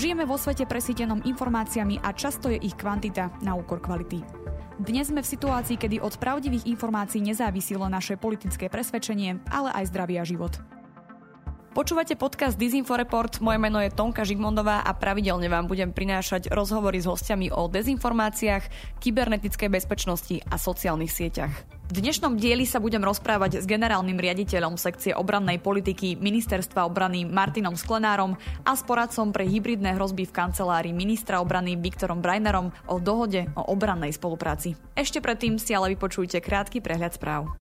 Žijeme vo svete presítenom informáciami a často je ich kvantita na úkor kvality. Dnes sme v situácii, kedy od pravdivých informácií nezávisí len naše politické presvedčenie, ale aj zdravý a život. Počúvate podcast Disinfo Report, moje meno je Tonka Žigmondová a pravidelne vám budem prinášať rozhovory s hostiami o dezinformáciách, kybernetickej bezpečnosti a sociálnych sieťach. V dnešnom dieli sa budem rozprávať s generálnym riaditeľom sekcie obrannej politiky Ministerstva obrany Martinom Sklenárom a s poradcom pre hybridné hrozby v kancelárii ministra obrany Viktorom Brajnerom o dohode o obrannej spolupráci. Ešte predtým si ale vypočujte krátky prehľad správ.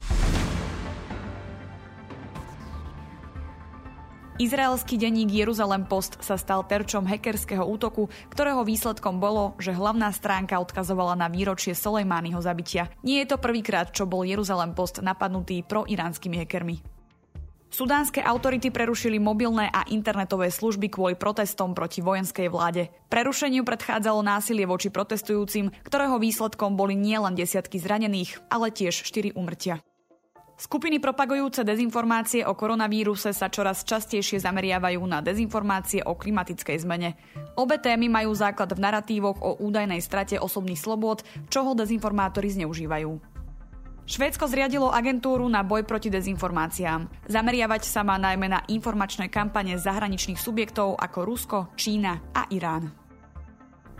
Izraelský denník Jeruzalem Post sa stal terčom hackerského útoku, ktorého výsledkom bolo, že hlavná stránka odkazovala na výročie Soleimányho zabitia. Nie je to prvýkrát, čo bol Jeruzalem Post napadnutý proiránskymi hackermi. Sudánske autority prerušili mobilné a internetové služby kvôli protestom proti vojenskej vláde. Prerušeniu predchádzalo násilie voči protestujúcim, ktorého výsledkom boli nielen desiatky zranených, ale tiež 4 umrtia. Skupiny propagujúce dezinformácie o koronavíruse sa čoraz častejšie zameriavajú na dezinformácie o klimatickej zmene. Obe témy majú základ v naratívoch o údajnej strate osobných slobôd, čoho dezinformátori zneužívajú. Švédsko zriadilo agentúru na boj proti dezinformáciám. Zameriavať sa má najmä na informačné kampane zahraničných subjektov ako Rusko, Čína a Irán.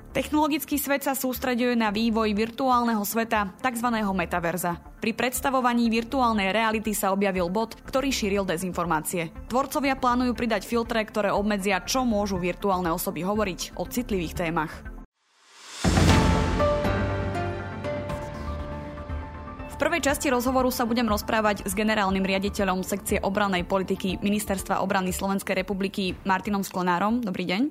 Technologický svet sa sústreďuje na vývoj virtuálneho sveta, tzv. metaverza. Pri predstavovaní virtuálnej reality sa objavil bod, ktorý šíril dezinformácie. Tvorcovia plánujú pridať filtre, ktoré obmedzia, čo môžu virtuálne osoby hovoriť o citlivých témach. V prvej časti rozhovoru sa budem rozprávať s generálnym riaditeľom sekcie obrannej politiky Ministerstva obrany Slovenskej republiky Martinom Sklenárom. Dobrý deň.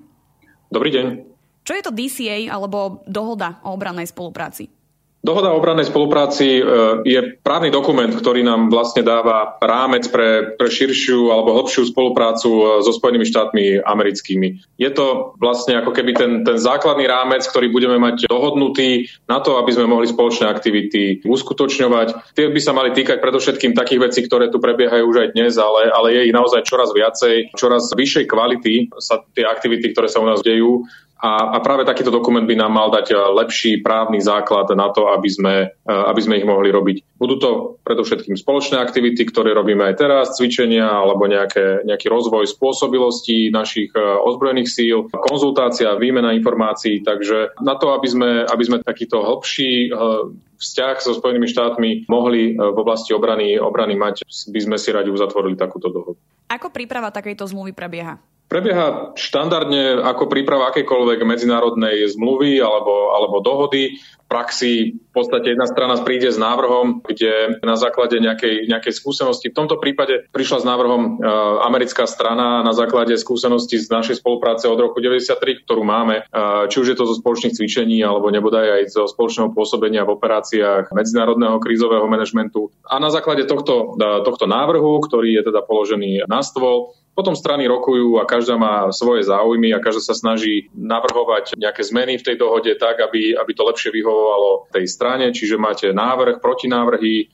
Dobrý deň. Čo je to DCA alebo dohoda o obrannej spolupráci? Dohoda o obrannej spolupráci e, je právny dokument, ktorý nám vlastne dáva rámec pre, pre širšiu alebo hlbšiu spoluprácu e, so Spojenými štátmi americkými. Je to vlastne ako keby ten, ten základný rámec, ktorý budeme mať dohodnutý na to, aby sme mohli spoločné aktivity uskutočňovať. Tie by sa mali týkať predovšetkým takých vecí, ktoré tu prebiehajú už aj dnes, ale, ale je ich naozaj čoraz viacej, čoraz vyššej kvality sa tie aktivity, ktoré sa u nás dejú, a, a práve takýto dokument by nám mal dať eh, lepší právny základ na to, aby sme, eh, aby sme ich mohli robiť. Budú to predovšetkým spoločné aktivity, ktoré robíme aj teraz, cvičenia alebo nejaké, nejaký rozvoj spôsobilostí našich eh, ozbrojených síl, konzultácia, výmena informácií. Takže na to, aby sme, aby sme takýto hlbší vzťah so Spojenými štátmi mohli v oblasti obrany, obrany mať, by sme si radi uzatvorili takúto dohodu. Ako príprava takejto zmluvy prebieha? Prebieha štandardne ako príprava akejkoľvek medzinárodnej zmluvy alebo, alebo dohody. V praxi v podstate jedna strana príde s návrhom, kde na základe nejakej, nejakej skúsenosti, v tomto prípade prišla s návrhom e, americká strana na základe skúsenosti z našej spolupráce od roku 93, ktorú máme, e, či už je to zo spoločných cvičení alebo nebodaj aj zo spoločného pôsobenia v operáciách medzinárodného krízového manažmentu. A na základe tohto, e, tohto návrhu, ktorý je teda položený na stôl, potom strany rokujú a každá má svoje záujmy a každá sa snaží navrhovať nejaké zmeny v tej dohode tak, aby, aby to lepšie vyhovovalo tej strane. Čiže máte návrh, protinávrhy, e,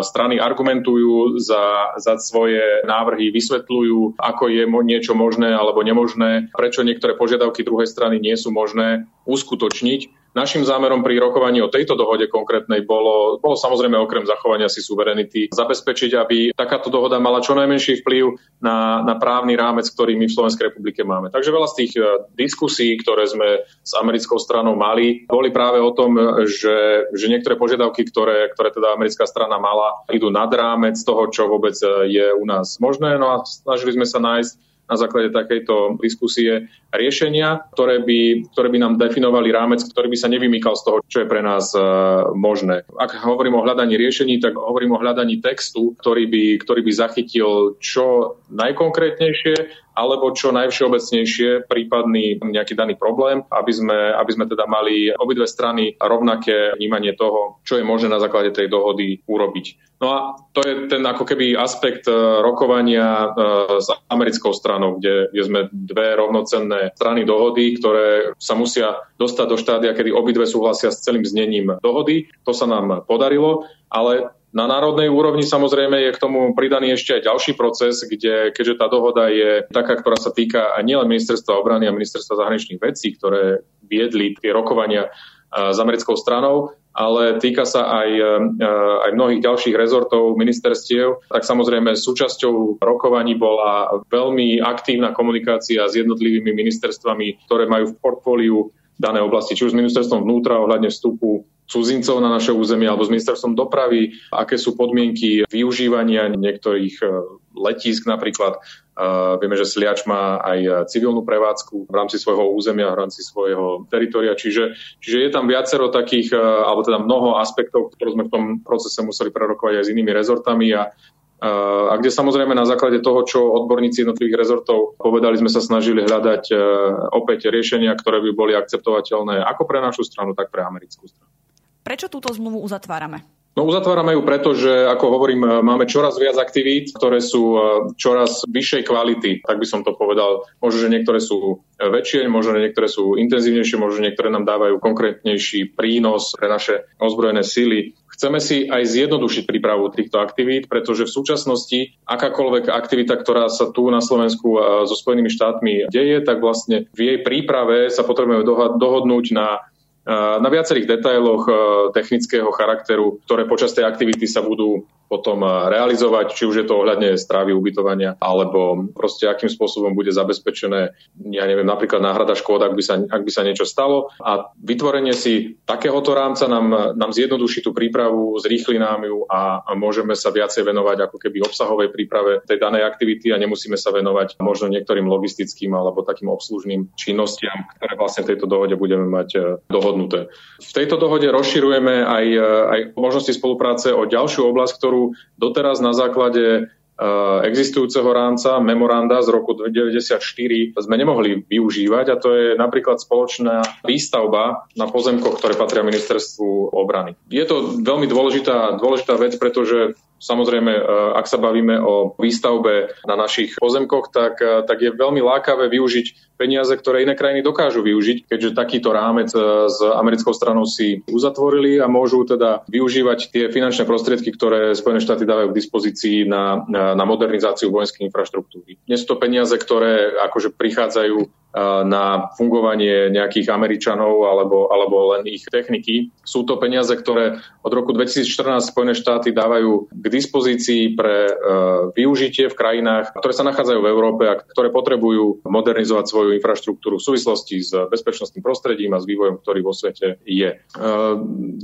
strany argumentujú za, za svoje návrhy, vysvetľujú, ako je niečo možné alebo nemožné, prečo niektoré požiadavky druhej strany nie sú možné uskutočniť. Našim zámerom pri rokovaní o tejto dohode konkrétnej bolo, bolo samozrejme okrem zachovania si suverenity zabezpečiť, aby takáto dohoda mala čo najmenší vplyv na, na právny rámec, ktorý my v Slovenskej republike máme. Takže veľa z tých e, diskusí, ktoré sme s americkou stranou mali, boli práve o tom, že, že niektoré požiadavky, ktoré, ktoré teda americká strana mala, idú nad rámec toho, čo vôbec e, je u nás možné. No a snažili sme sa nájsť na základe takejto diskusie riešenia, ktoré by, ktoré by nám definovali rámec, ktorý by sa nevymýkal z toho, čo je pre nás uh, možné. Ak hovorím o hľadaní riešení, tak hovorím o hľadaní textu, ktorý by, ktorý by zachytil čo najkonkrétnejšie alebo čo najvšeobecnejšie prípadný nejaký daný problém, aby sme, aby sme teda mali obidve strany rovnaké vnímanie toho, čo je možné na základe tej dohody urobiť. No a to je ten ako keby aspekt e, rokovania e, s americkou stranou, kde, kde sme dve rovnocenné strany dohody, ktoré sa musia dostať do štádia, kedy obidve súhlasia s celým znením dohody. To sa nám podarilo, ale Na národnej úrovni samozrejme je k tomu pridaný ešte aj ďalší proces, kde keďže tá dohoda je taká, ktorá sa týka nielen ministerstva obrany a ministerstva zahraničných vecí, ktoré viedli tie rokovania s americkou stranou, ale týka sa aj, aj mnohých ďalších rezortov, ministerstiev, tak samozrejme súčasťou rokovaní bola veľmi aktívna komunikácia s jednotlivými ministerstvami, ktoré majú v portfóliu dané oblasti, či už s ministerstvom vnútra ohľadne vstupu cudzincov na naše územie alebo s ministerstvom dopravy, aké sú podmienky využívania niektorých e, letísk napríklad. E, vieme, že Sliač má aj civilnú prevádzku v rámci svojho územia, v rámci svojho teritoria, čiže, čiže je tam viacero takých, e, alebo teda mnoho aspektov, ktoré sme v tom procese museli prerokovať aj s inými rezortami a a kde samozrejme na základe toho, čo odborníci jednotlivých rezortov povedali, sme sa snažili hľadať opäť riešenia, ktoré by boli akceptovateľné ako pre našu stranu, tak pre americkú stranu. Prečo túto zmluvu uzatvárame? No uzatvárame ju preto, že ako hovorím, máme čoraz viac aktivít, ktoré sú e, čoraz vyššej kvality, tak by som to povedal. Možno, že niektoré sú väčšie, možno, že niektoré sú intenzívnejšie, možno, že niektoré nám dávajú konkrétnejší prínos pre naše ozbrojené síly. Chceme si aj zjednodušiť prípravu týchto aktivít, pretože v súčasnosti akákoľvek aktivita, ktorá sa tu na Slovensku e, so Spojenými štátmi deje, tak vlastne v jej príprave sa potrebujeme dohodnúť na na viacerých detailoch e, technického charakteru, ktoré počas tej aktivity sa budú potom e, realizovať, či už je to ohľadne strávy, ubytovania, alebo proste akým spôsobom bude zabezpečené, ja neviem, napríklad náhrada škôd, ak by sa, ak by sa niečo stalo. A vytvorenie si takéhoto rámca nám, nám zjednoduší tú prípravu, zrýchli nám ju a, a môžeme sa viacej venovať ako keby obsahovej príprave tej danej aktivity a nemusíme sa venovať možno niektorým logistickým alebo takým obslužným činnostiam, ktoré vlastne v tejto dohode budeme mať e, dohodnuté. V tejto dohode rozširujeme aj, aj možnosti spolupráce o ďalšiu oblasť, ktorú doteraz na základe e, existujúceho rámca memoranda z roku 1994 sme nemohli využívať a to je napríklad spoločná výstavba na pozemkoch, ktoré patria ministerstvu obrany. Je to veľmi dôležitá, dôležitá vec, pretože Samozrejme, e, ak sa bavíme o výstavbe na našich pozemkoch, tak, e, tak je veľmi lákavé využiť peniaze, ktoré iné krajiny dokážu využiť, keďže takýto rámec e, s americkou stranou si uzatvorili a môžu teda využívať tie finančné prostriedky, ktoré Spojené štáty dávajú k dispozícii na, na modernizáciu vojenskej infraštruktúry. Dnes to peniaze, ktoré akože prichádzajú na fungovanie nejakých Američanov alebo, alebo len ich techniky. Sú to peniaze, ktoré od roku 2014 Spojené štáty dávajú k dispozícii pre e, využitie v krajinách, ktoré sa nachádzajú v Európe a ktoré potrebujú modernizovať svoju infraštruktúru v súvislosti s bezpečnostným prostredím a s vývojom, ktorý vo svete je. E,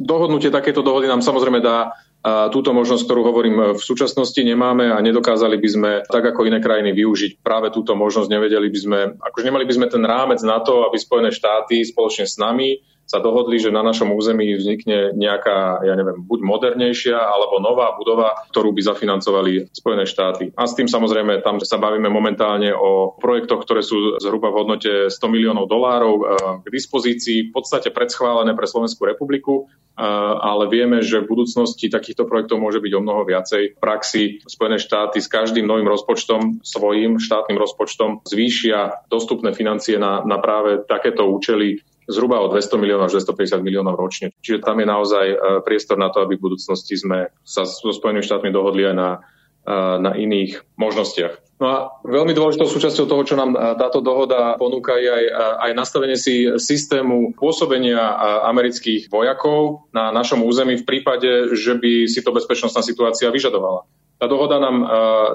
dohodnutie takéto dohody nám samozrejme dá a túto možnosť, ktorú hovorím, v súčasnosti nemáme a nedokázali by sme, tak ako iné krajiny, využiť práve túto možnosť. Nevedeli by sme, akože nemali by sme ten rámec na to, aby Spojené štáty spoločne s nami sa dohodli, že na našom území vznikne nejaká, ja neviem, buď modernejšia alebo nová budova, ktorú by zafinancovali Spojené štáty. A s tým samozrejme tam sa bavíme momentálne o projektoch, ktoré sú zhruba v hodnote 100 miliónov dolárov eh, k dispozícii, v podstate predschválené pre Slovenskú republiku eh, ale vieme, že v budúcnosti takýchto projektov môže byť o mnoho viacej. V praxi Spojené štáty s každým novým rozpočtom, svojim štátnym rozpočtom zvýšia dostupné financie na, na práve takéto účely zhruba o 200 miliónov až 250 miliónov ročne. Čiže tam je naozaj e, priestor na to, aby v budúcnosti sme sa so Spojenými štátmi dohodli aj na, e, na iných možnostiach. No a veľmi dôležitou súčasťou toho, čo nám e, táto dohoda ponúka, je aj, aj nastavenie si systému pôsobenia amerických vojakov na našom území v prípade, že by si to bezpečnostná situácia vyžadovala. Tá dohoda nám,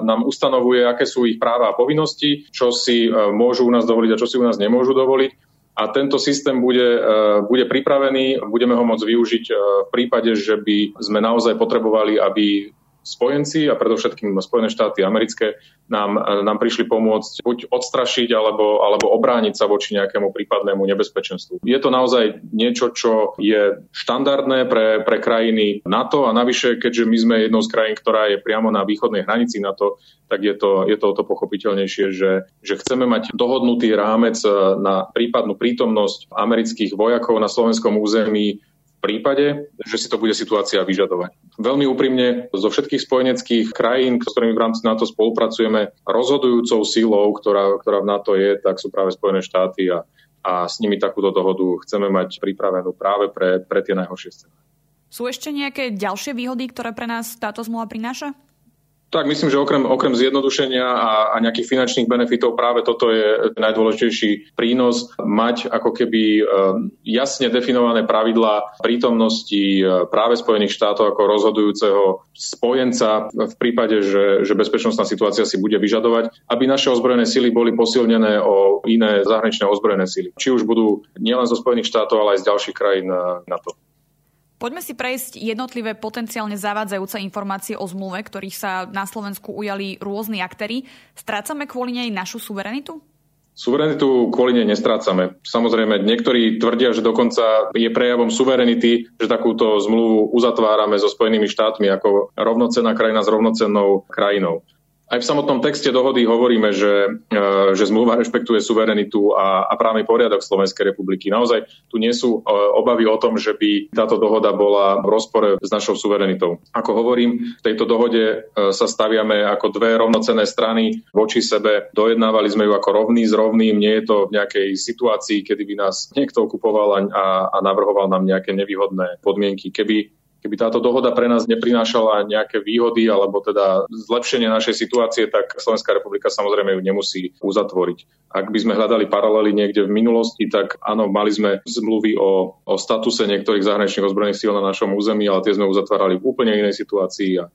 nám ustanovuje, aké sú ich práva a povinnosti, čo si môžu u nás dovoliť a čo si u nás nemôžu dovoliť a tento systém bude, e, bude pripravený, budeme ho môcť využiť e, v prípade, že by sme naozaj potrebovali, aby spojenci a predovšetkým Spojené štáty americké nám, nám prišli pomôcť buď odstrašiť alebo, alebo obrániť sa voči nejakému prípadnému nebezpečenstvu. Je to naozaj niečo, čo je štandardné pre, pre krajiny NATO a navyše, keďže my sme jednou z krajín, ktorá je priamo na východnej hranici NATO, tak je to, je to o to pochopiteľnejšie, že, že chceme mať dohodnutý rámec na prípadnú prítomnosť amerických vojakov na slovenskom území prípade, že si to bude situácia vyžadovať. Veľmi úprimne, zo všetkých spojeneckých krajín, s ktorými v rámci NATO spolupracujeme, rozhodujúcou sílou, ktorá, ktorá v NATO je, tak sú práve Spojené štáty a, a s nimi takúto dohodu chceme mať pripravenú práve pre, pre tie najhoršie scény. Sú ešte nejaké ďalšie výhody, ktoré pre nás táto zmluva prináša? Tak myslím, že okrem, okrem zjednodušenia a, a nejakých finančných benefitov práve toto je najdôležitejší prínos mať ako keby e, jasne definované pravidlá prítomnosti e, práve Spojených štátov ako rozhodujúceho spojenca v prípade, že, že bezpečnostná situácia si bude vyžadovať, aby naše ozbrojené sily boli posilnené o iné zahraničné ozbrojené sily. Či už budú nielen zo Spojených štátov, ale aj z ďalších krajín e, to. Poďme si prejsť jednotlivé potenciálne zavádzajúce informácie o zmluve, ktorých sa na Slovensku ujali rôzni aktéry. Strácame kvôli nej našu suverenitu? Suverenitu kvôli nej nestrácame. Samozrejme, niektorí tvrdia, že dokonca je prejavom suverenity, že takúto zmluvu uzatvárame so Spojenými štátmi ako rovnocenná krajina s rovnocennou krajinou. Aj v samotnom texte dohody hovoríme, že, e, že zmluva rešpektuje suverenitu a, a právny poriadok Slovenskej republiky. Naozaj tu nie sú e, obavy o tom, že by táto dohoda bola v rozpore s našou suverenitou. Ako hovorím, v tejto dohode e, sa staviame ako dve rovnocenné strany voči sebe. Dojednávali sme ju ako rovný s rovným. Nie je to v nejakej situácii, kedy by nás niekto okupoval a, a navrhoval nám nejaké nevýhodné podmienky. Keby Keby táto dohoda pre nás neprinášala nejaké výhody alebo teda zlepšenie našej situácie, tak Slovenská republika samozrejme ju nemusí uzatvoriť. Ak by sme hľadali paralely niekde v minulosti, tak áno, mali sme zmluvy o, o statuse niektorých zahraničných ozbrojených síl na našom území, ale tie sme uzatvárali v úplne inej situácii a,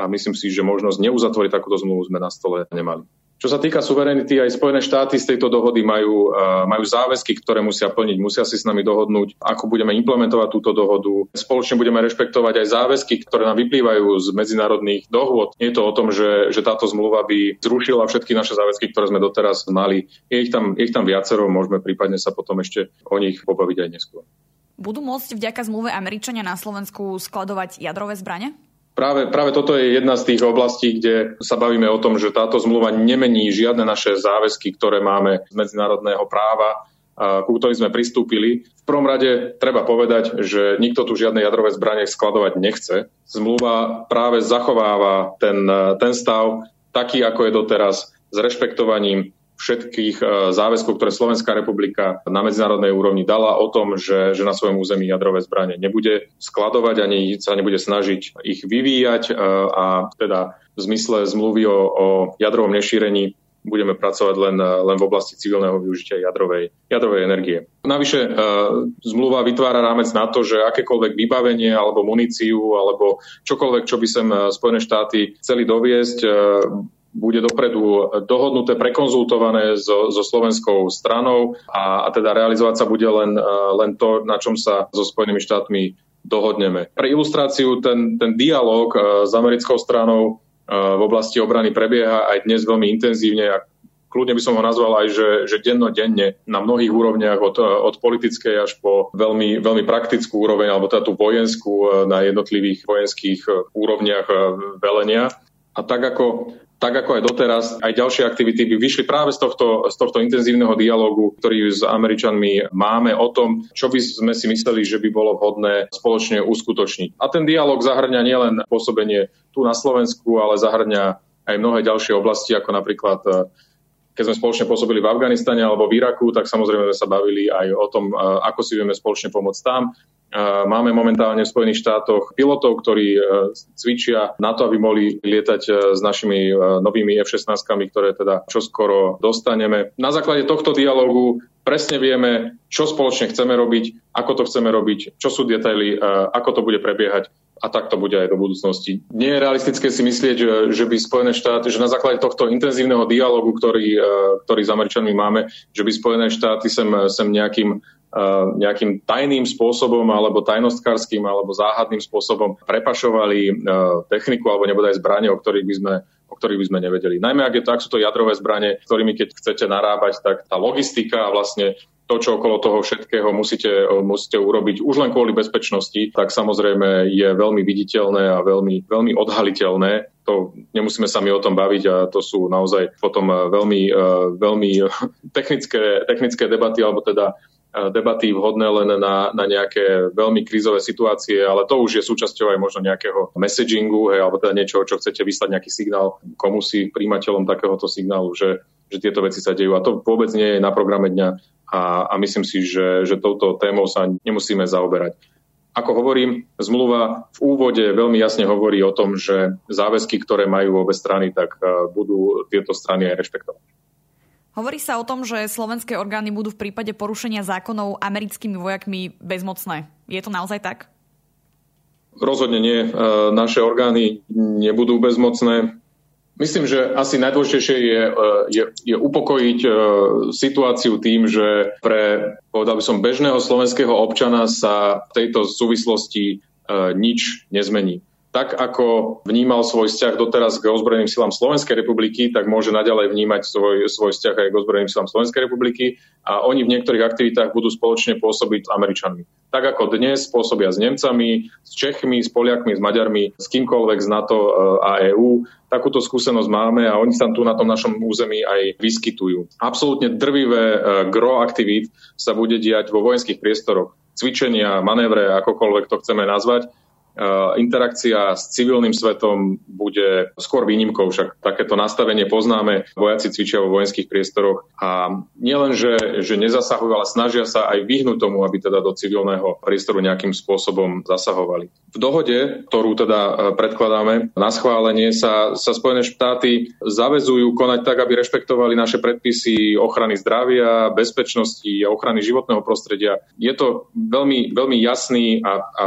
a myslím si, že možnosť neuzatvoriť takúto zmluvu sme na stole nemali. Čo sa týka suverenity, aj Spojené štáty z tejto dohody majú, majú záväzky, ktoré musia plniť. Musia si s nami dohodnúť, ako budeme implementovať túto dohodu. Spoločne budeme rešpektovať aj záväzky, ktoré nám vyplývajú z medzinárodných dohôd. Nie je to o tom, že, že táto zmluva by zrušila všetky naše záväzky, ktoré sme doteraz mali. Je ich tam, je ich tam viacero, môžeme prípadne sa potom ešte o nich pobaviť aj neskôr. Budú môcť vďaka zmluve Američania na Slovensku skladovať jadrové zbranie? Práve, práve toto je jedna z tých oblastí, kde sa bavíme o tom, že táto zmluva nemení žiadne naše záväzky, ktoré máme z medzinárodného práva, ku ktorým sme pristúpili. V prvom rade treba povedať, že nikto tu žiadne jadrové zbranie skladovať nechce. Zmluva práve zachováva ten, ten stav taký, ako je doteraz, s rešpektovaním všetkých e, záväzkov, ktoré Slovenská republika na medzinárodnej úrovni dala o tom, že, že na svojom území jadrové zbranie nebude skladovať ani sa nebude snažiť ich vyvíjať e, a teda v zmysle zmluvy o, o jadrovom nešírení budeme pracovať len, len v oblasti civilného využitia jadrovej, jadrovej energie. Navyše e, zmluva vytvára rámec na to, že akékoľvek vybavenie alebo muníciu alebo čokoľvek, čo by sem Spojené štáty chceli doviesť, e, bude dopredu dohodnuté, prekonzultované so, so slovenskou stranou a, a teda realizovať sa bude len, e, len to, na čom sa so Spojenými štátmi dohodneme. Pre ilustráciu ten, ten dialog e, s americkou stranou e, v oblasti obrany prebieha aj dnes veľmi intenzívne a kľudne by som ho nazval aj, že, že dennodenne na mnohých úrovniach od, od politickej až po veľmi, veľmi praktickú úroveň alebo teda tú vojenskú na jednotlivých vojenských úrovniach velenia. A tak ako tak ako aj doteraz, aj ďalšie aktivity by vyšli práve z tohto, z tohto intenzívneho dialogu, ktorý s Američanmi máme o tom, čo by sme si mysleli, že by bolo vhodné spoločne uskutočniť. A ten dialog zahrňa nielen pôsobenie tu na Slovensku, ale zahrňa aj mnohé ďalšie oblasti, ako napríklad keď sme spoločne pôsobili v Afganistane alebo v Iraku, tak samozrejme sme sa bavili aj o tom, ako si vieme spoločne pomôcť tam. Máme momentálne v Spojených štátoch pilotov, ktorí e, cvičia na to, aby mohli lietať e, s našimi e, novými F-16, ktoré teda čoskoro dostaneme. Na základe tohto dialogu presne vieme, čo spoločne chceme robiť, ako to chceme robiť, čo sú detaily, ako to bude prebiehať a tak to bude aj do budúcnosti. Nie je realistické si myslieť, že, by Spojené štáty, že na základe tohto intenzívneho dialogu, ktorý, ktorý s Američanmi máme, že by Spojené štáty sem, sem nejakým nejakým tajným spôsobom alebo tajnostkárským alebo záhadným spôsobom prepašovali techniku alebo nebude aj zbranie, o ktorých by sme o ktorých by sme nevedeli. Najmä ak je to, ak sú to jadrové zbranie, ktorými keď chcete narábať, tak tá logistika a vlastne to, čo okolo toho všetkého musíte, musíte urobiť už len kvôli bezpečnosti, tak samozrejme je veľmi viditeľné a veľmi, veľmi odhaliteľné. To nemusíme sa mi o tom baviť a to sú naozaj potom veľmi, veľmi technické, technické debaty alebo teda debaty vhodné len na, na nejaké veľmi krízové situácie, ale to už je súčasťou aj možno nejakého messagingu, hej, alebo teda niečo, čo chcete vyslať nejaký signál komu si, príjimateľom takéhoto signálu, že, že tieto veci sa dejú. A to vôbec nie je na programe dňa a, a myslím si, že, že touto témou sa nemusíme zaoberať. Ako hovorím, zmluva v úvode veľmi jasne hovorí o tom, že záväzky, ktoré majú obe strany, tak budú tieto strany aj rešpektovať. Hovorí sa o tom, že slovenské orgány budú v prípade porušenia zákonov americkými vojakmi bezmocné. Je to naozaj tak? Rozhodne nie. Naše orgány nebudú bezmocné. Myslím, že asi najdôležitejšie je, e, je, je upokojiť e, situáciu tým, že pre, povedal by som, bežného slovenského občana sa v tejto súvislosti e, nič nezmení tak ako vnímal svoj vzťah doteraz k ozbrojeným silám Slovenskej republiky, tak môže naďalej vnímať svoj, svoj vzťah aj k ozbrojeným silám Slovenskej republiky a oni v niektorých aktivitách budú spoločne pôsobiť s Američanmi. Tak ako dnes pôsobia s Nemcami, s Čechmi, s Poliakmi, s Maďarmi, s kýmkoľvek z NATO e, a EÚ. Takúto skúsenosť máme a oni sa tu na tom našom území aj vyskytujú. Absolútne drvivé e, gro aktivít sa bude diať vo vojenských priestoroch cvičenia, manévre, akokoľvek to chceme nazvať, interakcia s civilným svetom bude skôr výnimkou, však takéto nastavenie poznáme. Vojaci cvičia vo vojenských priestoroch a nielen, že, že nezasahujú, ale snažia sa aj vyhnúť tomu, aby teda do civilného priestoru nejakým spôsobom zasahovali. V dohode, ktorú teda e, predkladáme na schválenie, sa, sa Spojené štáty zavezujú konať tak, aby rešpektovali naše predpisy ochrany zdravia, bezpečnosti a ochrany životného prostredia. Je to veľmi, veľmi jasný a, a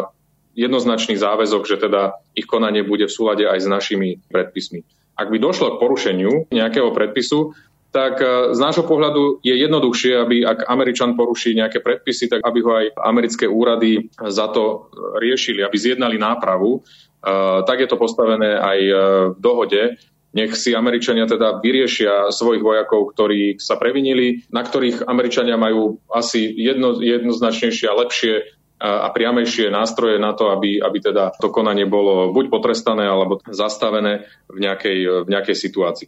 jednoznačný záväzok, že teda ich konanie bude v súlade aj s našimi predpismi. Ak by došlo k porušeniu nejakého predpisu, tak e, z nášho pohľadu je jednoduchšie, aby ak Američan poruší nejaké predpisy, tak aby ho aj americké úrady za to riešili, aby zjednali nápravu. E, tak je to postavené aj e, v dohode. Nech si Američania teda vyriešia svojich vojakov, ktorí sa previnili, na ktorých Američania majú asi jedno, jednoznačnejšie a lepšie a priamejšie nástroje na to, aby, aby teda to konanie bolo buď potrestané alebo zastavené v nejakej, v nejakej situácii.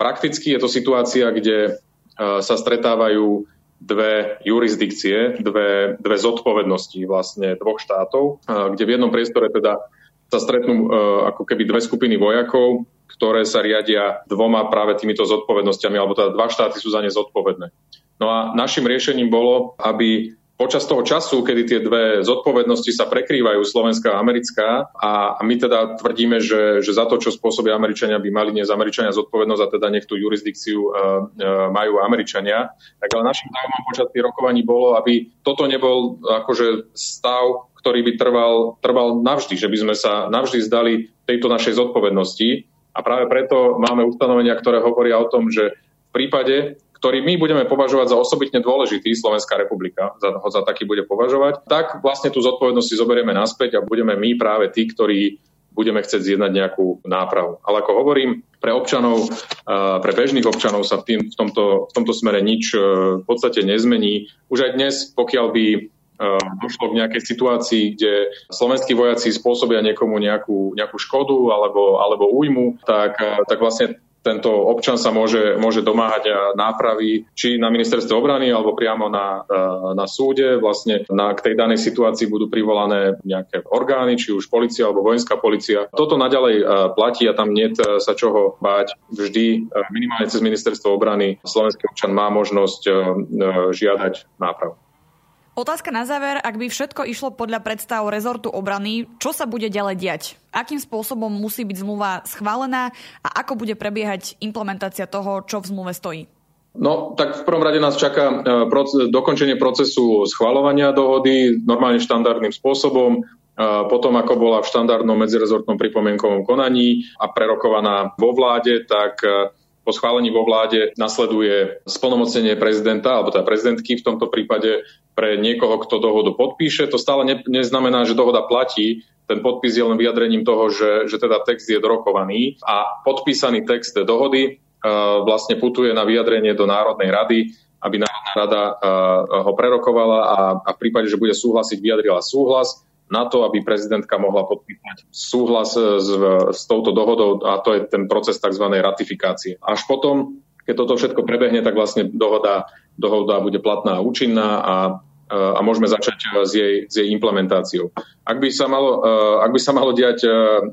Prakticky je to situácia, kde e, sa stretávajú dve jurisdikcie, dve, dve zodpovednosti vlastne dvoch štátov, e, kde v jednom priestore teda sa stretnú e, ako keby dve skupiny vojakov, ktoré sa riadia dvoma práve týmito zodpovednosťami, alebo teda dva štáty sú za ne zodpovedné. No a našim riešením bolo, aby počas toho času, kedy tie dve zodpovednosti sa prekrývajú, slovenská a americká, a my teda tvrdíme, že, že za to, čo spôsobia Američania, by mali dnes Američania zodpovednosť a teda nech tú jurisdikciu uh, uh, majú Američania. Tak ale našim záujmom počas tých rokovaní bolo, aby toto nebol akože stav, ktorý by trval, trval navždy, že by sme sa navždy zdali tejto našej zodpovednosti. A práve preto máme ustanovenia, ktoré hovoria o tom, že v prípade, ktorý my budeme považovať za osobitne dôležitý, Slovenská republika za, ho za taký bude považovať, tak vlastne tú zodpovednosť si zoberieme naspäť a budeme my práve tí, ktorí budeme chcieť zjednať nejakú nápravu. Ale ako hovorím, pre občanov, pre bežných občanov sa tým, v, tomto, v tomto smere nič e, v podstate nezmení. Už aj dnes, pokiaľ by e, došlo k nejakej situácii, kde slovenskí vojaci spôsobia niekomu nejakú, nejakú škodu alebo, alebo újmu, tak, e, tak vlastne tento občan sa môže, môže domáhať nápravy či na ministerstve obrany alebo priamo na, e, na súde. Vlastne na, k tej danej situácii budú privolané nejaké orgány, či už policia alebo vojenská policia. Toto naďalej e, platí a tam nie sa čoho báť. Vždy minimálne cez ministerstvo obrany slovenský občan má možnosť žiadať nápravu. Otázka na záver, ak by všetko išlo podľa predstav rezortu obrany, čo sa bude ďalej diať? Akým spôsobom musí byť zmluva schválená a ako bude prebiehať implementácia toho, čo v zmluve stojí? No, tak v prvom rade nás čaká e, dokončenie procesu schvalovania dohody normálne štandardným spôsobom, e, potom ako bola v štandardnom medzirezortnom pripomienkovom konaní a prerokovaná vo vláde, tak e, po schválení vo vláde nasleduje splnomocnenie prezidenta, alebo teda prezidentky v tomto prípade pre niekoho, kto dohodu podpíše. To stále ne, neznamená, že dohoda platí. Ten podpis je len vyjadrením toho, že, že teda text je dorokovaný a podpísaný text dohody uh, vlastne putuje na vyjadrenie do Národnej rady, aby Národná rada uh, ho prerokovala a, a v prípade, že bude súhlasiť, vyjadrila súhlas na to, aby prezidentka mohla podpísať súhlas s, s touto dohodou a to je ten proces tzv. ratifikácie. Až potom, keď toto všetko prebehne, tak vlastne dohoda, dohoda bude platná a účinná a a môžeme začať s jej, s jej implementáciou. Ak by, sa malo, ak by sa malo diať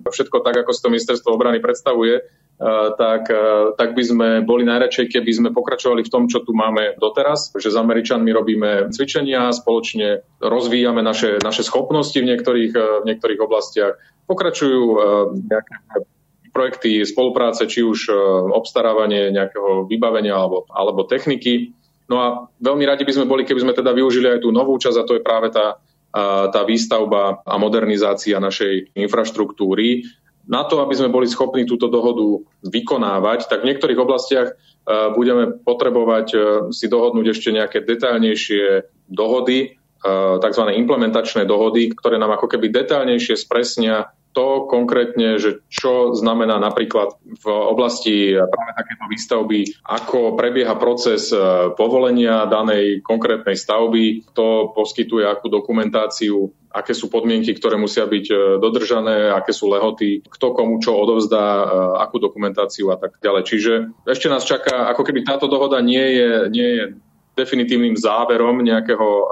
všetko tak, ako si to ministerstvo obrany predstavuje, tak, tak by sme boli najradšej, keby sme pokračovali v tom, čo tu máme doteraz, že s Američanmi robíme cvičenia, spoločne rozvíjame naše, naše schopnosti v niektorých, v niektorých oblastiach, pokračujú nejaké projekty spolupráce, či už obstarávanie nejakého vybavenia alebo, alebo techniky. No a veľmi radi by sme boli, keby sme teda využili aj tú novú časť a to je práve tá, tá výstavba a modernizácia našej infraštruktúry na to, aby sme boli schopní túto dohodu vykonávať, tak v niektorých oblastiach e, budeme potrebovať e, si dohodnúť ešte nejaké detailnejšie dohody, e, tzv. implementačné dohody, ktoré nám ako keby detailnejšie spresnia to konkrétne, že čo znamená napríklad v oblasti práve takéto výstavby, ako prebieha proces povolenia danej konkrétnej stavby, to poskytuje akú dokumentáciu aké sú podmienky, ktoré musia byť e, dodržané, aké sú lehoty, kto komu čo odovzdá, e, akú dokumentáciu a tak ďalej. Čiže ešte nás čaká, ako keby táto dohoda nie je, nie je definitívnym záverom nejakého e,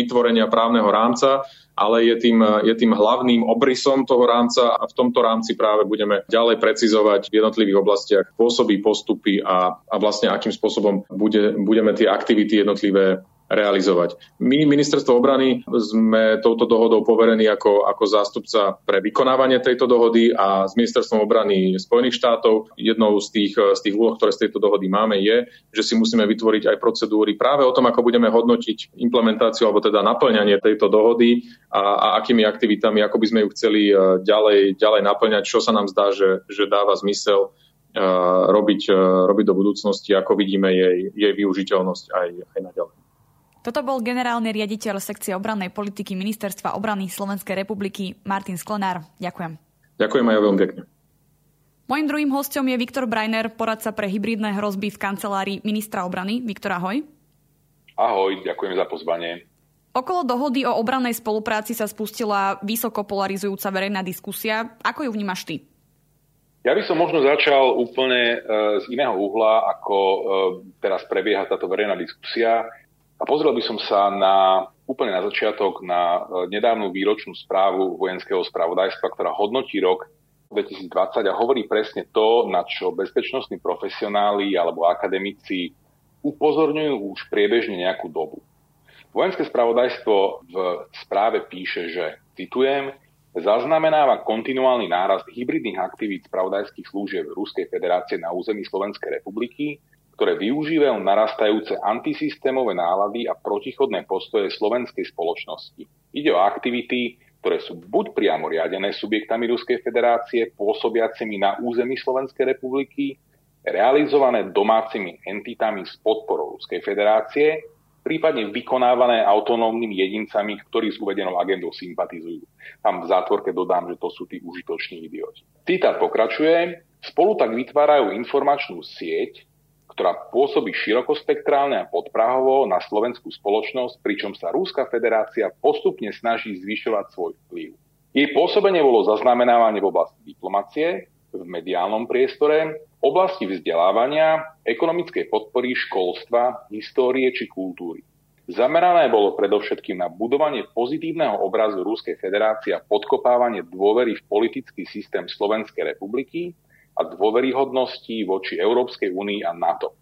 vytvorenia právneho rámca, ale je tým, je tým hlavným obrysom toho rámca a v tomto rámci práve budeme ďalej precizovať v jednotlivých oblastiach spôsoby, postupy a, a vlastne akým spôsobom bude, budeme tie aktivity jednotlivé realizovať. My, ministerstvo obrany, sme touto dohodou poverení ako, ako zástupca pre vykonávanie tejto dohody a s ministerstvom obrany Spojených štátov jednou z tých, z tých úloh, ktoré z tejto dohody máme, je, že si musíme vytvoriť aj procedúry práve o tom, ako budeme hodnotiť implementáciu alebo teda naplňanie tejto dohody a, a akými aktivitami, ako by sme ju chceli e, ďalej, ďalej naplňať, čo sa nám zdá, že, že dáva zmysel e, robiť, e, robiť do budúcnosti, ako vidíme jej, jej využiteľnosť aj, aj naďalej. Toto bol generálny riaditeľ sekcie obrannej politiky Ministerstva obrany Slovenskej republiky Martin Sklenár. Ďakujem. Ďakujem aj veľmi pekne. Mojím druhým hostom je Viktor Breiner, poradca pre hybridné hrozby v kancelárii ministra obrany. Viktor, ahoj. Ahoj, ďakujem za pozvanie. Okolo dohody o obrannej spolupráci sa spustila vysoko polarizujúca verejná diskusia. Ako ju vnímaš ty? Ja by som možno začal úplne e, z iného uhla, ako e, teraz prebieha táto verejná diskusia. A pozrel by som sa na úplne na začiatok na e, nedávnu výročnú správu vojenského spravodajstva, ktorá hodnotí rok 2020 a hovorí presne to, na čo bezpečnostní profesionáli alebo akademici upozorňujú už priebežne nejakú dobu. Vojenské spravodajstvo v správe píše, že, citujem, zaznamenáva kontinuálny nárast hybridných aktivít spravodajských služieb Ruskej federácie na území Slovenskej republiky ktoré využívajú narastajúce antisystémové nálady a protichodné postoje slovenskej spoločnosti. Ide o aktivity, ktoré sú buď priamo riadené subjektami Ruskej federácie, pôsobiacimi na území Slovenskej republiky, realizované domácimi entitami s podporou Ruskej federácie, prípadne vykonávané autonómnymi jedincami, ktorí s uvedenou agendou sympatizujú. Tam v zátvorke dodám, že to sú tí užitoční idioti. Citát pokračuje. Spolu tak vytvárajú informačnú sieť, ktorá pôsobí širokospektrálne a podprahovo na slovenskú spoločnosť, pričom sa Rúska federácia postupne snaží zvyšovať svoj vplyv. Jej pôsobenie bolo zaznamenávanie v oblasti diplomacie, v mediálnom priestore, oblasti vzdelávania, ekonomickej podpory, školstva, histórie či kultúry. Zamerané bolo predovšetkým na budovanie pozitívneho obrazu Ruskej federácie a podkopávanie dôvery v politický systém Slovenskej republiky a dôveryhodnosti voči Európskej únii a NATO.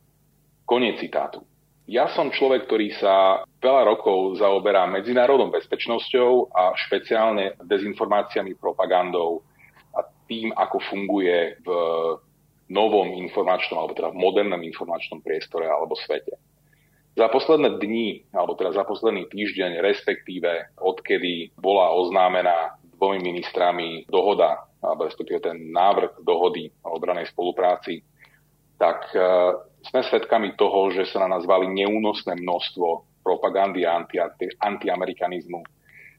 Koniec citátu. Ja som človek, ktorý sa veľa rokov zaoberá medzinárodnou bezpečnosťou a špeciálne dezinformáciami, propagandou a tým, ako funguje v novom informačnom, alebo teda v modernom informačnom priestore alebo svete. Za posledné dni, alebo teda za posledný týždeň, respektíve odkedy bola oznámená dvomi ministrami dohoda alebo respektíve ten návrh dohody o obranej spolupráci, tak e, sme svedkami toho, že sa na nás vali neúnosné množstvo propagandy a anti, antiamerikanizmu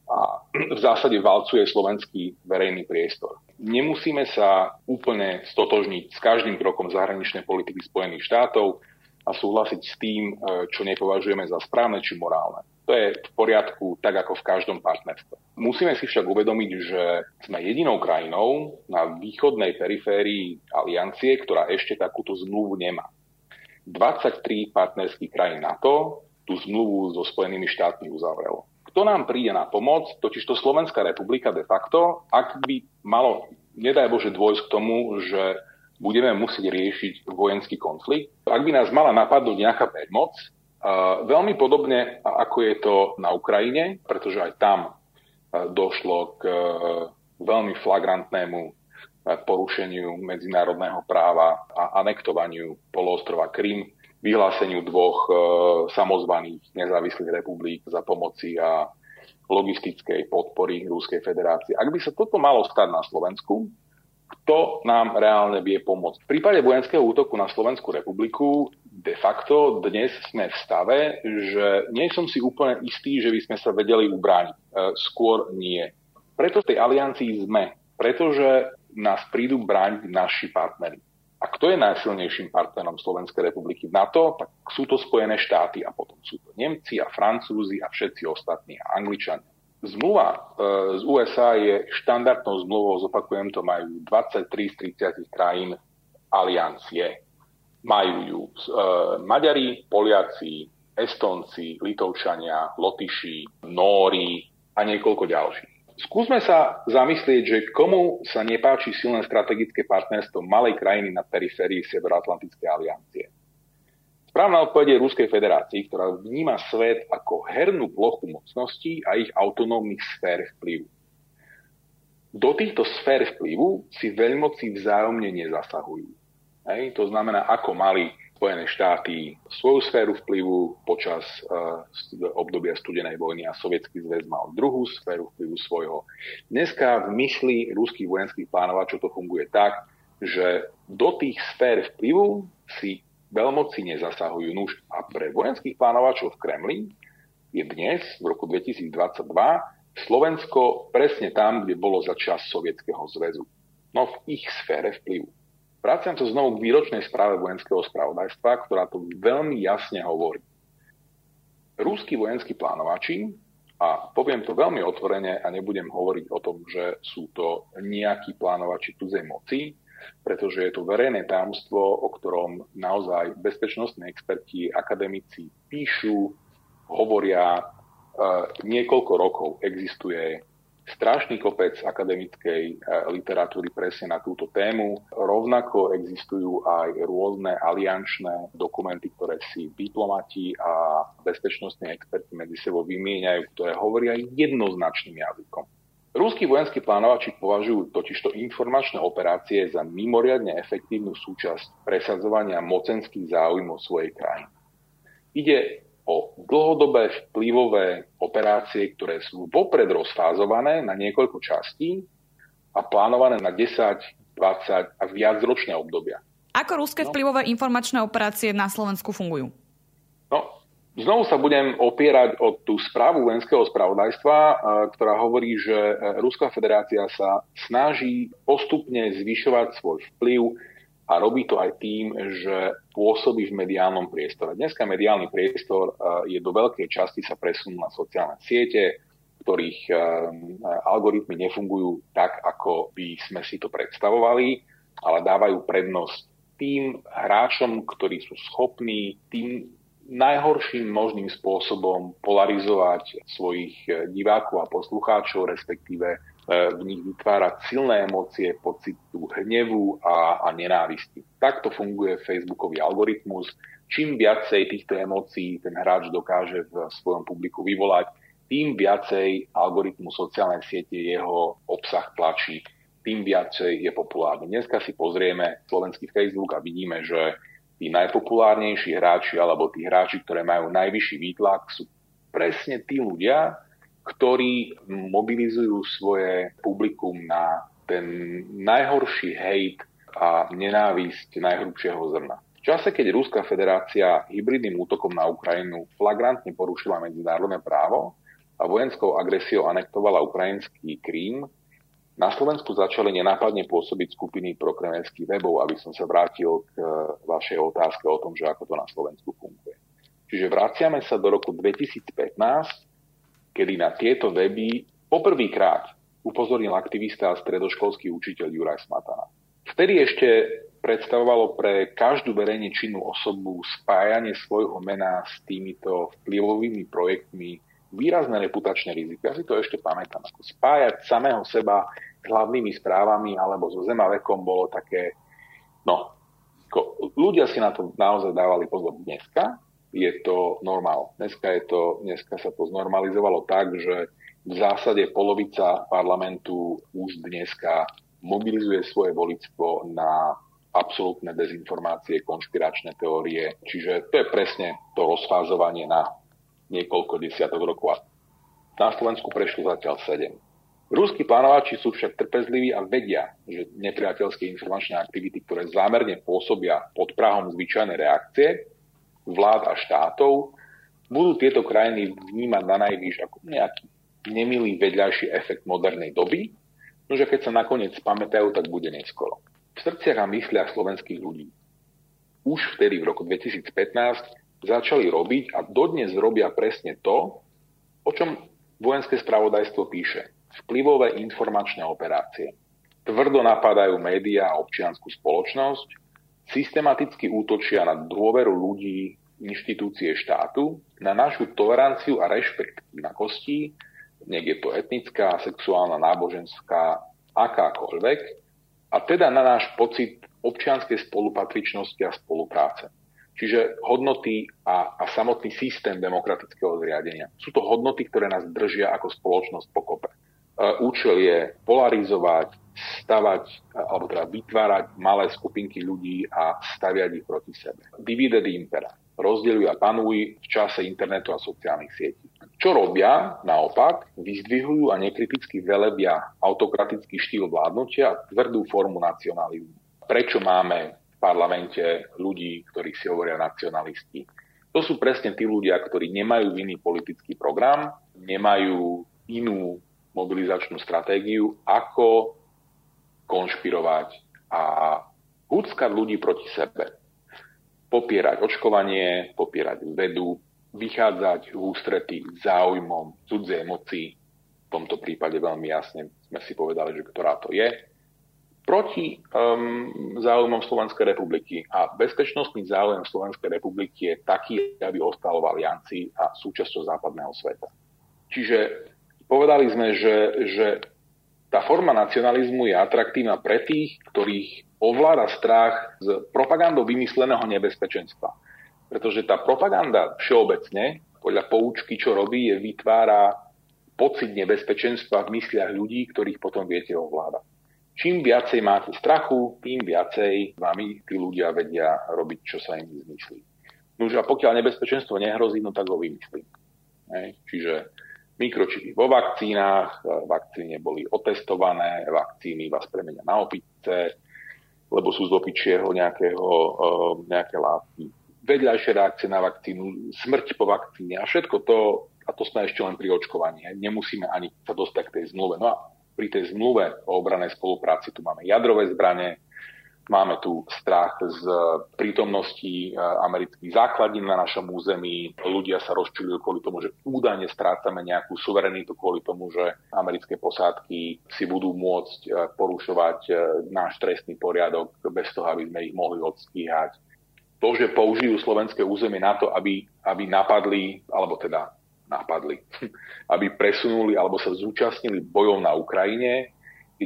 a v zásade valcuje slovenský verejný priestor. Nemusíme sa úplne stotožniť s každým krokom zahraničnej politiky Spojených štátov a súhlasiť s tým, e, čo nepovažujeme za správne či morálne. To je v poriadku tak ako v každom partnerstve. Musíme si však uvedomiť, že sme jedinou krajinou na východnej periférii aliancie, ktorá ešte takúto zmluvu nemá. 23 partnerských krajín NATO tú zmluvu so Spojenými štátmi uzavrelo. Kto nám príde na pomoc, totiž to Slovenská republika de facto, ak by malo, nedaj Bože, dôjsť k tomu, že budeme musieť riešiť vojenský konflikt. Ak by nás mala napadnúť nejaká veľmoc, veľmi podobne ako je to na Ukrajine, pretože aj tam došlo k veľmi flagrantnému porušeniu medzinárodného práva a anektovaniu poloostrova Krym, vyhláseniu dvoch samozvaných nezávislých republik za pomoci a logistickej podpory Ruskej federácie. Ak by sa toto malo stať na Slovensku, kto nám reálne vie pomôcť. V prípade vojenského útoku na Slovenskú republiku de facto dnes sme v stave, že nie som si úplne istý, že by sme sa vedeli ubrániť. E, skôr nie. Preto v tej aliancii sme. Pretože nás prídu brániť naši partnery. A kto je najsilnejším partnerom Slovenskej republiky v NATO? Tak sú to Spojené štáty a potom sú to Nemci a Francúzi a všetci ostatní a Angličania. Zmluva e, z USA je štandardnou zmluvou, zopakujem to, majú 23 z 30 krajín aliancie. Majú ju e, Maďari, Poliaci, Estonci, Litovčania, Lotyši, Nóri a niekoľko ďalších. Skúsme sa zamyslieť, že komu sa nepáči silné strategické partnerstvo malej krajiny na periférii Severoatlantickej aliancie. Správna odpoveď je Ruskej federácii, ktorá vníma svet ako hernú plochu mocností a ich autonómnych sfér vplyvu. Do týchto sfér vplyvu si veľmoci vzájomne nezasahujú. Hej? To znamená, ako mali Spojené štáty svoju sféru vplyvu počas uh, obdobia studenej vojny a Sovietský zväz mal druhú sféru vplyvu svojho. Dneska v mysli ruských vojenských plánovačov to funguje tak, že do tých sfér vplyvu si veľmoci nezasahujú. Nuž a pre vojenských plánovačov v Kremli je dnes, v roku 2022, Slovensko presne tam, kde bolo za čas Sovietskeho zväzu. No v ich sfére vplyvu. Vraciam to znovu k výročnej správe vojenského spravodajstva, ktorá to veľmi jasne hovorí. Rúskí vojenskí plánovači, a poviem to veľmi otvorene a nebudem hovoriť o tom, že sú to nejakí plánovači cudzej moci, pretože je to verejné tajomstvo, o ktorom naozaj bezpečnostní experti, akademici píšu, hovoria. E, niekoľko rokov existuje strašný kopec akademickej e, literatúry presne na túto tému. Rovnako existujú aj rôzne aliančné dokumenty, ktoré si diplomati a bezpečnostní experti medzi sebou vymieňajú, ktoré hovoria jednoznačným jazykom. Rúskí vojenskí plánovači považujú totižto informačné operácie za mimoriadne efektívnu súčasť presadzovania mocenských záujmov svojej krajiny. Ide o dlhodobé vplyvové operácie, ktoré sú vopred rozfázované na niekoľko častí a plánované na 10, 20 a viacročné obdobia. Ako ruské no. vplyvové informačné operácie na Slovensku fungujú? No, Znovu sa budem opierať o tú správu vojenského spravodajstva, e, ktorá hovorí, že e, Ruská federácia sa snaží postupne zvyšovať svoj vplyv a robí to aj tým, že pôsobí v mediálnom priestore. Dneska mediálny priestor e, je do veľkej časti sa presunul na sociálne siete, ktorých algoritmy nefungujú tak, ako by sme si to predstavovali, ale dávajú prednosť tým hráčom, ktorí sú schopní, tým najhorším možným spôsobom polarizovať svojich eh, divákov a poslucháčov, respektíve v nich vytvárať silné emócie, pocitu hnevu a, a nenávisti. Takto funguje Facebookový algoritmus. Čím viacej týchto emócií ten hráč dokáže v svojom publiku vyvolať, tým viacej algoritmu sociálnej siete jeho obsah tlačí, tým viacej je populárny. Dneska si pozrieme slovenský Facebook a vidíme, že tí najpopulárnejší hráči alebo tí hráči, ktoré majú najvyšší výtlak, sú presne tí ľudia, ktorí mobilizujú svoje publikum na ten najhorší hejt a nenávisť najhrubšieho zrna. V čase, keď Ruská federácia hybridným útokom na Ukrajinu flagrantne porušila medzinárodné právo a vojenskou agresiou anektovala ukrajinský Krím, na Slovensku začali nenápadne pôsobiť skupiny prokremenských webov, aby som sa vrátil k e, vašej otázke o tom, že ako to na Slovensku funguje. Čiže vraciame sa do roku 2015, kedy na tieto weby poprvýkrát upozornil aktivista a stredoškolský učiteľ Juraj Smatana. Vtedy ešte predstavovalo pre každú verejne činnú osobu spájanie svojho mena s týmito vplyvovými projektmi výrazné reputačné riziko. Ja si to ešte pamätám. Spájať samého seba hlavnými správami alebo so zemavekom bolo také No, ľudia si na to naozaj dávali pozor dneska, je to normál. Dneska, je to, dneska sa to znormalizovalo tak, že v zásade polovica parlamentu už dneska mobilizuje svoje volictvo na absolútne dezinformácie, konšpiračné teórie. Čiže to je presne to rozfázovanie na niekoľko desiatok rokov. Na Slovensku prešlo zatiaľ 7. Ruskí plánovači sú však trpezliví a vedia, že nepriateľské informačné aktivity, ktoré zámerne pôsobia pod prahom zvyčajnej reakcie vlád a štátov, budú tieto krajiny vnímať na najvýš ako nejaký nemilý vedľajší efekt modernej doby, no že keď sa nakoniec pamätajú, tak bude neskoro. V srdciach a mysliach slovenských ľudí už vtedy v roku 2015 začali robiť a dodnes robia presne to, o čom vojenské spravodajstvo píše vplyvové informačné operácie. Tvrdo napadajú médiá a občianskú spoločnosť, systematicky útočia na dôveru ľudí inštitúcie štátu, na našu toleranciu a rešpekt na kostí, nech je to etnická, sexuálna, náboženská, akákoľvek, a teda na náš pocit občianskej spolupatričnosti a spolupráce. Čiže hodnoty a, a samotný systém demokratického zriadenia. Sú to hodnoty, ktoré nás držia ako spoločnosť pokope účel je polarizovať, stavať, alebo teda vytvárať malé skupinky ľudí a staviať ich proti sebe. Divide impera. Rozdeľujú a panujú v čase internetu a sociálnych sietí. Čo robia? Naopak, vyzdvihujú a nekriticky velebia autokratický štýl vládnutia a tvrdú formu nacionalizmu. Prečo máme v parlamente ľudí, ktorí si hovoria nacionalisti? To sú presne tí ľudia, ktorí nemajú iný politický program, nemajú inú mobilizačnú stratégiu, ako konšpirovať a húckať ľudí proti sebe. Popierať očkovanie, popierať vedu, vychádzať v ústretí záujmom cudzej moci, v tomto prípade veľmi jasne sme si povedali, že ktorá to je, proti um, záujmom Slovenskej republiky. A bezpečnostný záujem Slovenskej republiky je taký, aby ostal v aliancii a súčasťou západného sveta. Čiže Povedali sme, že, že tá forma nacionalizmu je atraktívna pre tých, ktorých ovláda strach z propagandou vymysleného nebezpečenstva. Pretože tá propaganda všeobecne, podľa poučky, čo robí, je vytvára pocit nebezpečenstva v mysliach ľudí, ktorých potom viete ovládať. Čím viacej máte strachu, tým viacej vami tí ľudia vedia robiť, čo sa im zmyslí. No a pokiaľ nebezpečenstvo nehrozí, no tak ho vymyslí. Čiže mikročipy vo vakcínach, vakcíny boli otestované, vakcíny vás premenia na opice, lebo sú z opičieho nejakého, eh, nejaké látky. Vedľajšie reakcie na vakcínu, smrť po vakcíne a všetko to, a to sme ešte len pri očkovaní. Nemusíme ani sa dostať k tej zmluve. No a pri tej zmluve o obranej spolupráci tu máme jadrové zbranie, Máme tu strach z prítomnosti e, amerických základín na našom území. Ľudia sa rozčilujú kvôli tomu, že údajne strácame nejakú suverenitu kvôli tomu, že americké posádky si budú môcť e, porušovať e, náš trestný poriadok bez toho, aby sme ich mohli odstíhať. To, že použijú slovenské územie na to, aby, aby napadli, alebo teda napadli, aby presunuli alebo sa zúčastnili bojov na Ukrajine,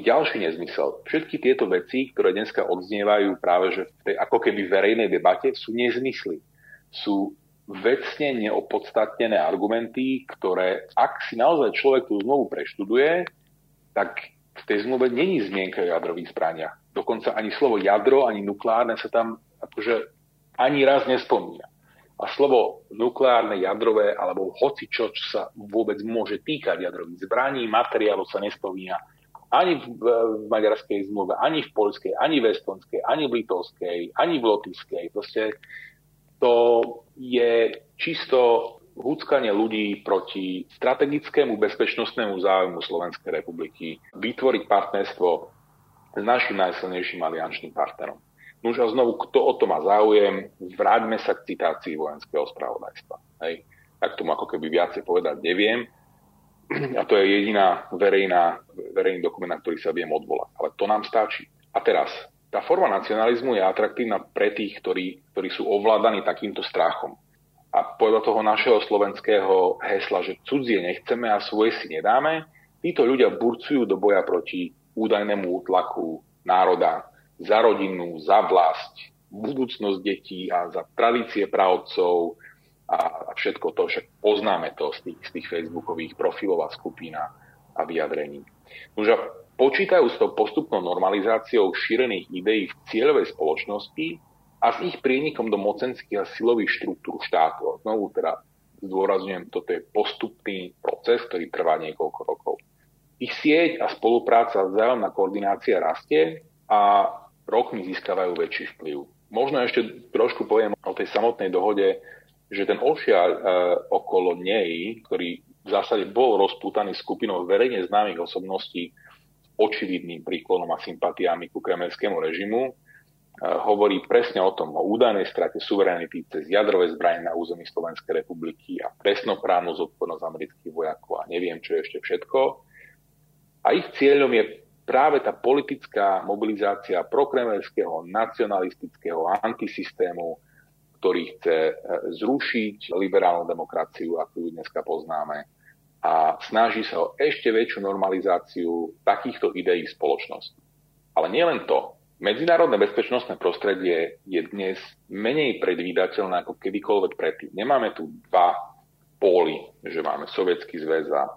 ďalší nezmysel. Všetky tieto veci, ktoré dneska odznievajú práve že v tej ako keby verejnej debate, sú nezmysly. Sú vecne neopodstatnené argumenty, ktoré, ak si naozaj človek tú zmluvu preštuduje, tak v tej zmluve není zmienka o jadrových zbraniach. Dokonca ani slovo jadro, ani nukleárne sa tam akože ani raz nespomína. A slovo nukleárne, jadrové alebo hoci čo, čo sa vôbec môže týkať jadrových zbraní, materiálu sa nespomína ani v, v maďarskej zmluve, ani v poľskej, ani v estonskej, ani v litovskej, ani v lotyšskej. Proste to je čisto húckanie ľudí proti strategickému bezpečnostnému záujmu Slovenskej republiky vytvoriť partnerstvo s našim najsilnejším aliančným partnerom. No a znovu, kto o to má záujem, vráťme sa k citácii vojenského spravodajstva. Hej. Tak tomu ako keby viacej povedať neviem, a to je jediná verejná, verejný dokument, na ktorý sa viem odvolať. Ale to nám stačí. A teraz, tá forma nacionalizmu je atraktívna pre tých, ktorí, ktorí sú ovládaní takýmto strachom. A podľa toho našeho slovenského hesla, že cudzie nechceme a svoje si nedáme, títo ľudia burcujú do boja proti údajnému útlaku národa za rodinu, za vlast, budúcnosť detí a za tradície pravcov a, všetko to, však poznáme to z tých, z tých facebookových profilov a skupín a vyjadrení. Nože počítajú s tou postupnou normalizáciou šírených ideí v cieľovej spoločnosti a s ich prienikom do mocenských a silových štruktúr štátov. Znovu teda zdôrazňujem, toto je postupný proces, ktorý trvá niekoľko rokov. Ich sieť a spolupráca, vzájomná koordinácia rastie a rokmi získavajú väčší vplyv. Možno ešte trošku poviem o tej samotnej dohode, že ten ošiaľ e, okolo nej, ktorý v zásade bol rozpútaný skupinou verejne známych osobností očividným príklonom a sympatiami ku kremelskému režimu, hovorí presne o tom, o údajnej strate suverenity cez jadrové zbranie na území Slovenskej republiky a presnoprávnu zodpovednosť amerických vojakov a neviem čo ešte všetko. A ich cieľom je práve tá politická mobilizácia prokremelského, nacionalistického antisystému, ktorý chce e, zrušiť liberálnu demokraciu, ako ju dneska poznáme, a snaží sa o ešte väčšiu normalizáciu takýchto ideí spoločnosti. Ale nielen to, Medzinárodné bezpečnostné prostredie je dnes menej predvídateľné ako kedykoľvek predtým. Nemáme tu dva póly, že máme Sovietský zväz a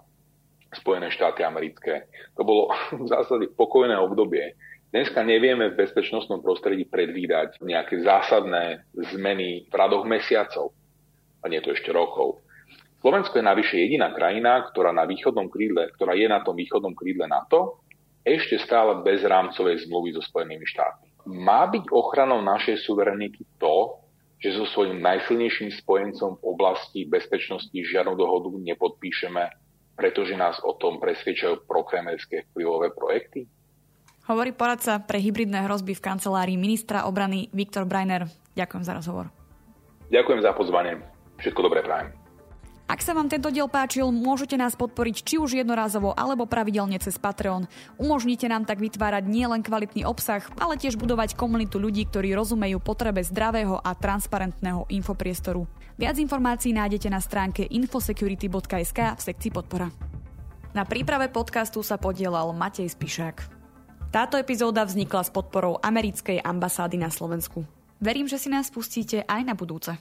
Spojené štáty americké. To bolo v zásade pokojné obdobie. Dneska nevieme v bezpečnostnom prostredí predvídať nejaké zásadné zmeny v radoch mesiacov, a nie to ešte rokov. Slovensko je navyše jediná krajina, ktorá, na východnom krídle, ktorá je na tom východnom krídle NATO ešte stále bez rámcovej zmluvy so Spojenými štátmi. Má byť ochranou našej suverenity to, že so svojím najsilnejším spojencom v oblasti bezpečnosti žiadnu dohodu nepodpíšeme, pretože nás o tom presvedčajú prokremelské vplyvové projekty? Hovorí poradca pre hybridné hrozby v kancelárii ministra obrany Viktor Breiner. Ďakujem za rozhovor. Ďakujem za pozvanie. Všetko dobré prajem. Ak sa vám tento diel páčil, môžete nás podporiť či už jednorazovo alebo pravidelne cez Patreon. Umožnite nám tak vytvárať nielen kvalitný obsah, ale tiež budovať komunitu ľudí, ktorí rozumejú potrebe zdravého a transparentného infopriestoru. Viac informácií nájdete na stránke infosecurity.sk v sekcii podpora. Na príprave podcastu sa podielal Matej Spišák. Táto epizóda vznikla s podporou americkej ambasády na Slovensku. Verím, že si nás pustíte aj na budúce.